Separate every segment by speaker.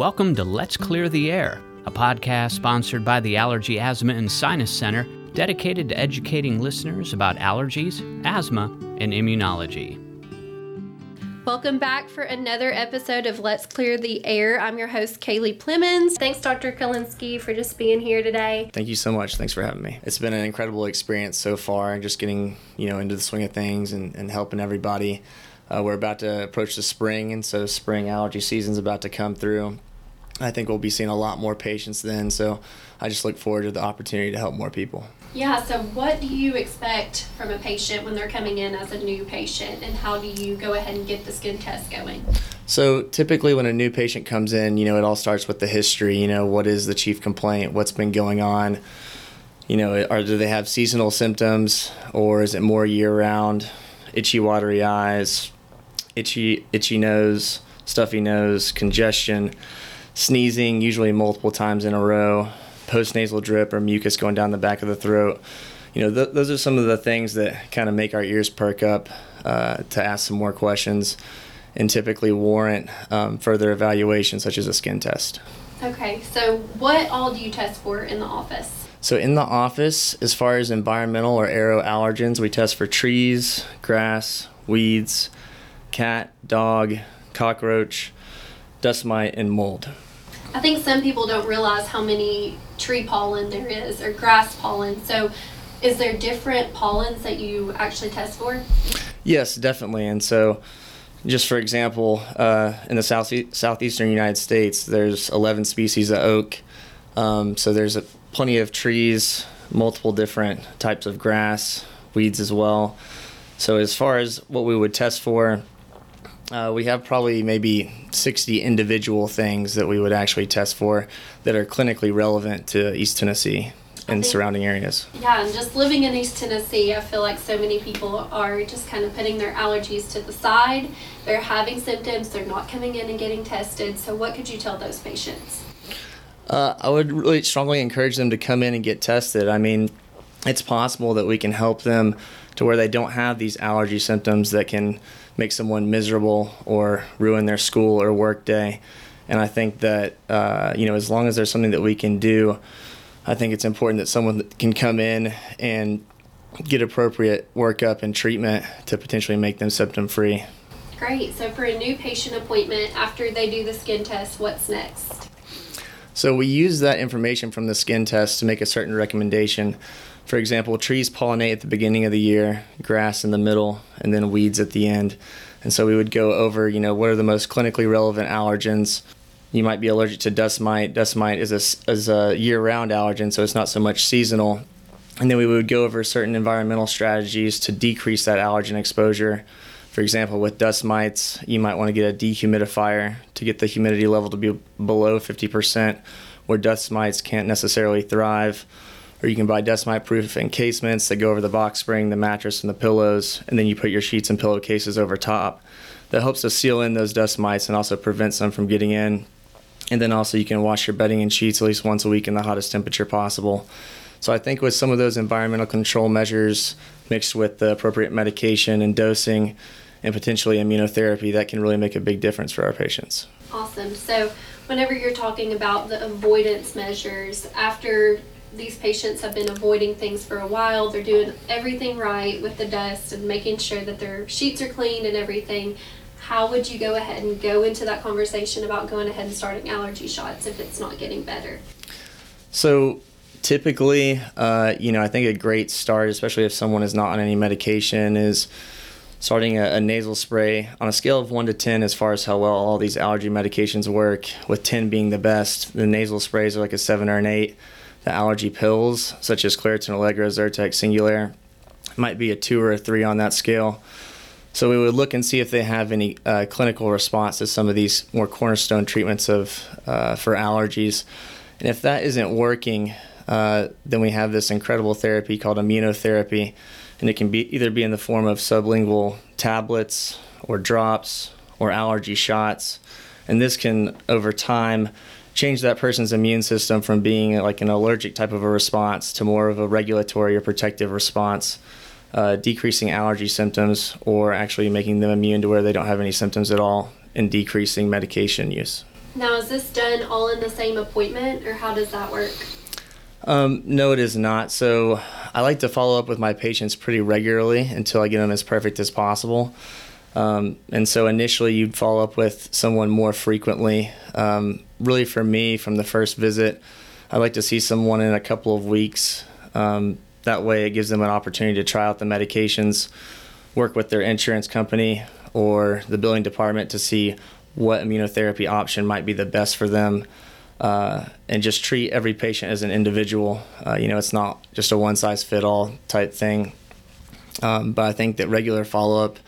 Speaker 1: Welcome to Let's Clear the Air, a podcast sponsored by the Allergy, Asthma, and Sinus Center, dedicated to educating listeners about allergies, asthma, and immunology.
Speaker 2: Welcome back for another episode of Let's Clear the Air. I'm your host, Kaylie Plemens. Thanks, Dr. Kolinsky, for just being here today.
Speaker 3: Thank you so much. Thanks for having me. It's been an incredible experience so far, just getting you know into the swing of things and, and helping everybody. Uh, we're about to approach the spring, and so spring allergy season's about to come through. I think we'll be seeing a lot more patients then, so I just look forward to the opportunity to help more people.
Speaker 2: Yeah, so what do you expect from a patient when they're coming in as a new patient, and how do you go ahead and get the skin test going?
Speaker 3: So typically, when a new patient comes in, you know, it all starts with the history. You know, what is the chief complaint? What's been going on? You know, are do they have seasonal symptoms, or is it more year-round? Itchy, watery eyes, itchy, itchy nose, stuffy nose, congestion, sneezing, usually multiple times in a row, postnasal drip or mucus going down the back of the throat. You know, th- those are some of the things that kind of make our ears perk up uh, to ask some more questions and typically warrant um, further evaluation, such as a skin test.
Speaker 2: Okay, so what all do you test for in the office?
Speaker 3: So, in the office, as far as environmental or aero allergens, we test for trees, grass, weeds, cat, dog, cockroach, dust mite, and mold.
Speaker 2: I think some people don't realize how many tree pollen there is or grass pollen. So, is there different pollens that you actually test for?
Speaker 3: Yes, definitely. And so, just for example, uh, in the south southeastern United States, there's 11 species of oak. Um, so there's a, plenty of trees, multiple different types of grass, weeds as well. So as far as what we would test for, uh, we have probably maybe 60 individual things that we would actually test for that are clinically relevant to East Tennessee and surrounding areas.
Speaker 2: Yeah, and just living in East Tennessee, I feel like so many people are just kind of putting their allergies to the side. They're having symptoms, they're not coming in and getting tested. So, what could you tell those patients?
Speaker 3: Uh, I would really strongly encourage them to come in and get tested. I mean, it's possible that we can help them to where they don't have these allergy symptoms that can make someone miserable or ruin their school or work day. And I think that uh, you know, as long as there's something that we can do, I think it's important that someone can come in and get appropriate workup and treatment to potentially make them symptom free.
Speaker 2: Great. So for a new patient appointment, after they do the skin test, what's next?
Speaker 3: So we use that information from the skin test to make a certain recommendation. For example, trees pollinate at the beginning of the year, grass in the middle, and then weeds at the end. And so we would go over, you know, what are the most clinically relevant allergens. You might be allergic to dust mite. Dust mite is a, is a year-round allergen, so it's not so much seasonal. And then we would go over certain environmental strategies to decrease that allergen exposure. For example, with dust mites, you might want to get a dehumidifier to get the humidity level to be below 50%, where dust mites can't necessarily thrive or you can buy dust mite proof encasements that go over the box spring, the mattress, and the pillows, and then you put your sheets and pillowcases over top. That helps to seal in those dust mites and also prevents them from getting in. And then also you can wash your bedding and sheets at least once a week in the hottest temperature possible. So I think with some of those environmental control measures mixed with the appropriate medication and dosing and potentially immunotherapy, that can really make a big difference for our patients.
Speaker 2: Awesome. So whenever you're talking about the avoidance measures after these patients have been avoiding things for a while. They're doing everything right with the dust and making sure that their sheets are clean and everything. How would you go ahead and go into that conversation about going ahead and starting allergy shots if it's not getting better?
Speaker 3: So, typically, uh, you know, I think a great start, especially if someone is not on any medication, is starting a, a, nasal spray on a scale of 1 to 10 as far as how well all these allergy medications work, with 10 being the best. The nasal sprays are like a 7 or an 8 the allergy pills, such as Claritin Allegra, Zyrtec Singulair, might be a two or a three on that scale. So we would look and see if they have any uh, clinical response to some of these more cornerstone treatments of uh, for allergies. And if that isn't working, uh, then we have this incredible therapy called immunotherapy, and it can be either be in the form of sublingual tablets or drops or allergy shots. And this can, over time, change that person's immune system from being like an allergic type of a response to more of a regulatory or protective response, uh, decreasing allergy symptoms or actually making them immune to where they don't have any symptoms at all and decreasing medication use.
Speaker 2: Now, is this done all in the same appointment, or how does that work?
Speaker 3: Um, no, it is not. So I like to follow up with my patients pretty regularly until I get them as perfect as possible. Um, and so initially, you'd follow up with someone more frequently. Um, really, for me, from the first visit, I'd like to see someone in a couple of weeks. Um, that way, it gives them an opportunity to try out the medications, work with their insurance company or the billing department to see what immunotherapy option might be the best for them. Uh, and just treat every patient as an individual. Uh, you know, it's not just a one size fit all type thing. Um, but I think that regular follow up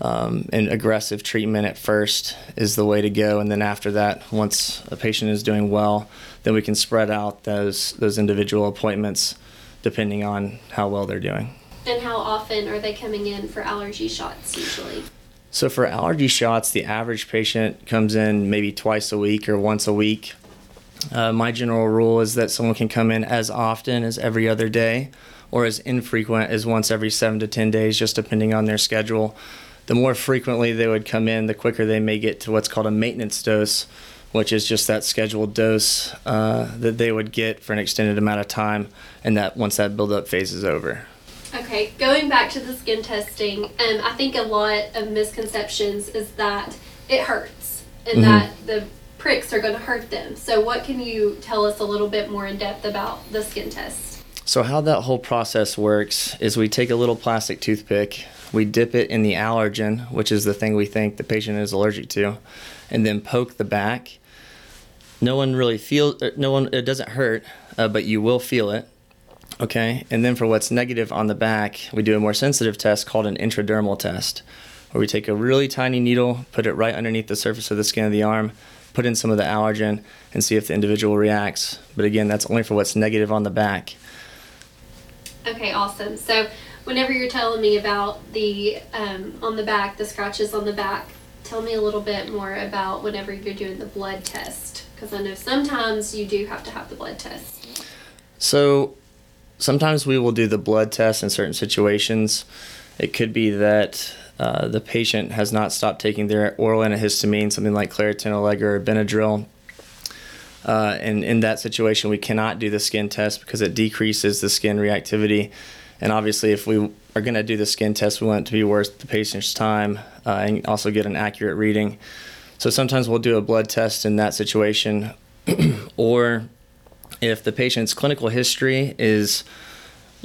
Speaker 3: um, and aggressive treatment at first is the way to go. And then after that, once a patient is doing well, then we can spread out those those individual appointments depending on how well they're doing.
Speaker 2: And how often are they coming in for allergy shots usually?
Speaker 3: So for allergy shots, the average patient comes in maybe twice a week or once a week. Uh, my general rule is that someone can come in as often as every other day or as infrequent as once every seven to 10 days, just depending on their schedule. The more frequently they would come in, the quicker they may get to what's called a maintenance dose, which is just that scheduled dose uh, that they would get for an extended amount of time, and that once that buildup phase is over.
Speaker 2: Okay, going back to the skin testing, um, I think a lot of misconceptions is that it hurts and mm-hmm. that the pricks are going to hurt them. So, what can you tell us a little bit more in depth about the skin test?
Speaker 3: So, how that whole process works is we take a little plastic toothpick, we dip it in the allergen, which is the thing we think the patient is allergic to, and then poke the back. No one really feels, uh, no one, it doesn't hurt, uh, but you will feel it. Okay, and then for what's negative on the back, we do a more sensitive test called an intradermal test, where we take a really tiny needle, put it right underneath the surface of the skin of the arm, put in some of the allergen, and see if the individual reacts. But again, that's only for what's negative on the back.
Speaker 2: Okay, awesome. So, whenever you're telling me about the um, on the back, the scratches on the back, tell me a little bit more about whenever you're doing the blood test, because I know sometimes you do have to have the blood test.
Speaker 3: So, sometimes we will do the blood test in certain situations. It could be that uh, the patient has not stopped taking their oral antihistamine, something like Claritin, Allegra, or Benadryl. Uh, and in that situation, we cannot do the skin test because it decreases the skin reactivity. And obviously, if we are going to do the skin test, we want it to be worth the patient's time uh, and also get an accurate reading. So sometimes we'll do a blood test in that situation, or if the patient's clinical history is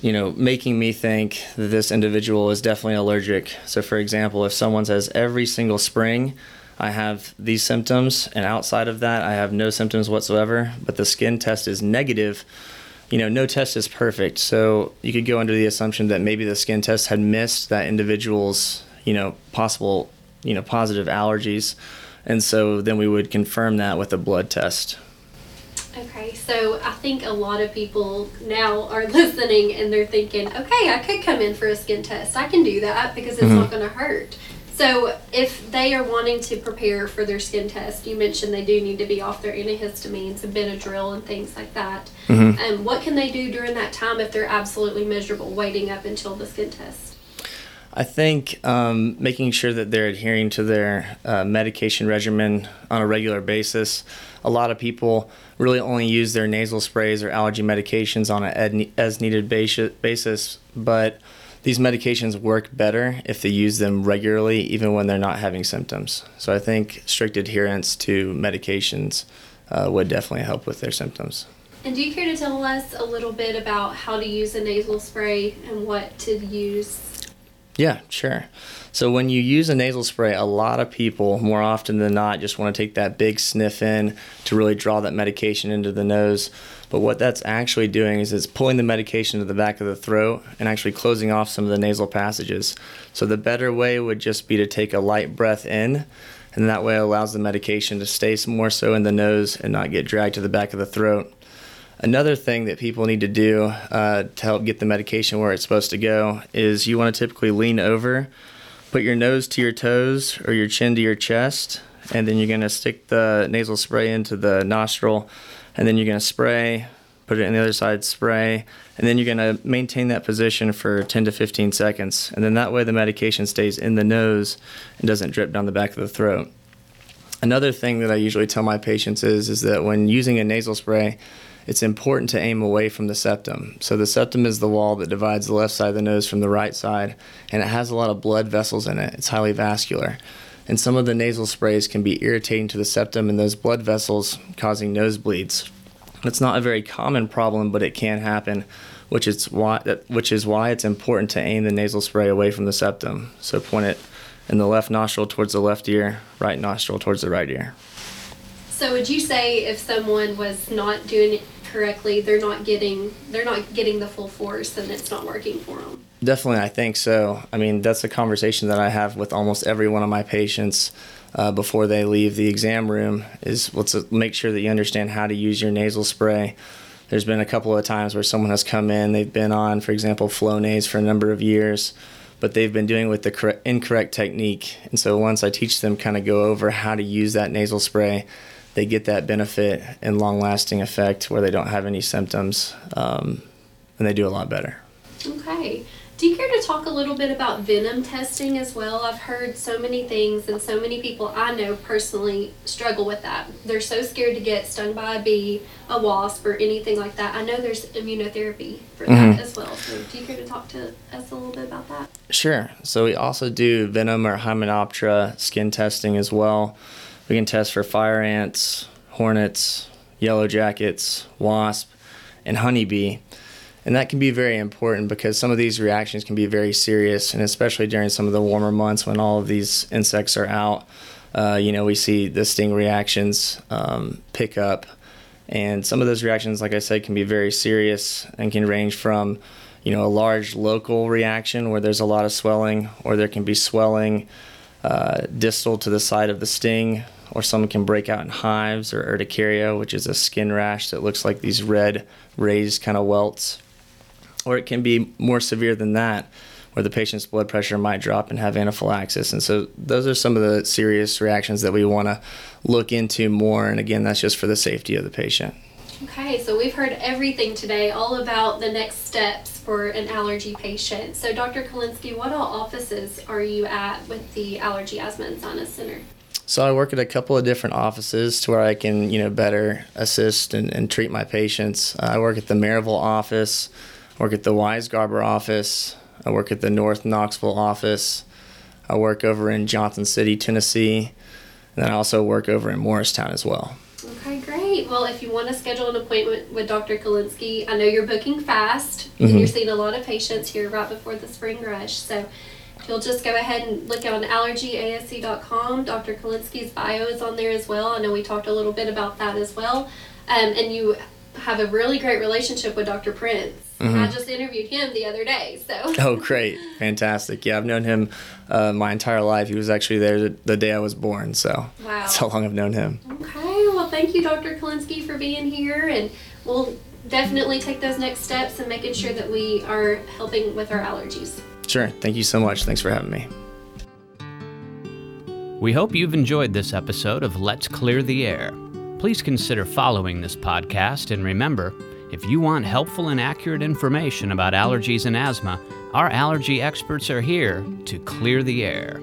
Speaker 3: you know, making me think that this individual is definitely allergic. So, for example, if someone says every single spring I have these symptoms, and outside of that, I have no symptoms whatsoever, but the skin test is negative, you know, no test is perfect. So, you could go under the assumption that maybe the skin test had missed that individual's, you know, possible, you know, positive allergies. And so then we would confirm that with a blood test.
Speaker 2: Okay, so I think a lot of people now are listening and they're thinking, okay, I could come in for a skin test. I can do that because it's mm-hmm. not going to hurt. So, if they are wanting to prepare for their skin test, you mentioned they do need to be off their antihistamines and Benadryl and things like that. Mm-hmm. Um, what can they do during that time if they're absolutely miserable waiting up until the skin test?
Speaker 3: I think um, making sure that they're adhering to their uh, medication regimen on a regular basis. A lot of people really only use their nasal sprays or allergy medications on an as needed basis, but these medications work better if they use them regularly, even when they're not having symptoms. So I think strict adherence to medications uh, would definitely help with their symptoms.
Speaker 2: And do you care to tell us a little bit about how to use a nasal spray and what to use?
Speaker 3: Yeah, sure. So when you use a nasal spray, a lot of people, more often than not, just want to take that big sniff in to really draw that medication into the nose. But what that's actually doing is it's pulling the medication to the back of the throat and actually closing off some of the nasal passages. So the better way would just be to take a light breath in, and that way allows the medication to stay more so in the nose and not get dragged to the back of the throat. Another thing that people need to do uh, to help get the medication where it's supposed to go is you want to typically lean over put your nose to your toes or your chin to your chest, and then you're going to stick the nasal spray into the nostril, and then you're going to spray, put it on the other side, spray, and then you're going to maintain that position for 10 to 15 seconds. And then that way the medication stays in the nose and doesn't drip down the back of the throat. Another thing that I usually tell my patients is is that when using a nasal spray, it's important to aim away from the septum. So the septum is the wall that divides the left side of the nose from the right side, and it has a lot of blood vessels in it. It's highly vascular. And some of the nasal sprays can be irritating to the septum and those blood vessels, causing nosebleeds. It's not a very common problem, but it can happen, which is why which is why it's important to aim the nasal spray away from the septum. So point it in the left nostril towards the left ear, right nostril towards the right ear.
Speaker 2: So would you say if someone was not doing it correctly, they're not getting they're not getting the full force and it's not working for them?
Speaker 3: Definitely, I think so. I mean, that's a conversation that I have with almost every one of my patients uh, before they leave the exam room. Is let's make sure that you understand how to use your nasal spray. There's been a couple of times where someone has come in, they've been on, for example, Flonase for a number of years, but they've been doing it with the correct, incorrect technique. And so once I teach them kind of go over how to use that nasal spray, they get that benefit and long lasting effect where they don't have any symptoms um, and they do a lot better.
Speaker 2: Okay. Do you care to talk a little bit about venom testing as well? I've heard so many things, and so many people I know personally struggle with that. They're so scared to get stung by a bee, a wasp, or anything like that. I know there's immunotherapy for that mm-hmm. as well. So, do you care to talk to us a little bit about that?
Speaker 3: Sure. So, we also do venom or Hymenoptera skin testing as well. We can test for fire ants, hornets, yellow jackets, wasp, and honeybee. And that can be very important because some of these reactions can be very serious, and especially during some of the warmer months when all of these insects are out. Uh, you know, we see the sting reactions um, pick up, and some of those reactions, like I said, can be very serious and can range from, you know, a large local reaction where there's a lot of swelling, or there can be swelling uh, distal to the side of the sting, or some can break out in hives or urticaria, which is a skin rash that looks like these red raised kind of welts or it can be more severe than that, where the patient's blood pressure might drop and have anaphylaxis. And so those are some of the serious reactions that we want to look into more. And again, that's just for the safety of the patient.
Speaker 2: Okay, so we've heard everything today all about the next steps for an allergy patient. So, Dr. Kolinsky, what all offices are you at with the Allergy, Asthma, and Sinus Center?
Speaker 3: So I work at a couple of different offices to where I can, you know, better assist and, and treat my patients. I work at the Maryville office, work at the Weisgarber office. I work at the North Knoxville office. I work over in Johnson City, Tennessee. And then I also work over in Morristown as well.
Speaker 2: Okay, great. Well, if you want to schedule an appointment with Dr. Kolinsky, I know you're booking fast mm-hmm. and you're seeing a lot of patients here right before the spring rush. So you'll just go ahead and look on allergyasc.com. Dr. Kolinsky's bio is on there as well. I know we talked a little bit about that as well. Um, and you have a really great relationship with Dr. Prince. Mm-hmm. I just interviewed him the other day. So.
Speaker 3: oh, great, fantastic! Yeah, I've known him uh, my entire life. He was actually there the, the, day I was born. So wow. that's how long I've known him.
Speaker 2: Okay, well, thank you, Dr. Kolinsky, for being here, and we'll definitely take those next steps and making sure that we are helping with our allergies.
Speaker 3: Sure. Thank you so much. Thanks for having me.
Speaker 1: We hope you've enjoyed this episode of Let's Clear the Air. Please consider following this podcast and remember, if you want helpful and accurate information about allergies and asthma, our allergy experts are here to clear the air.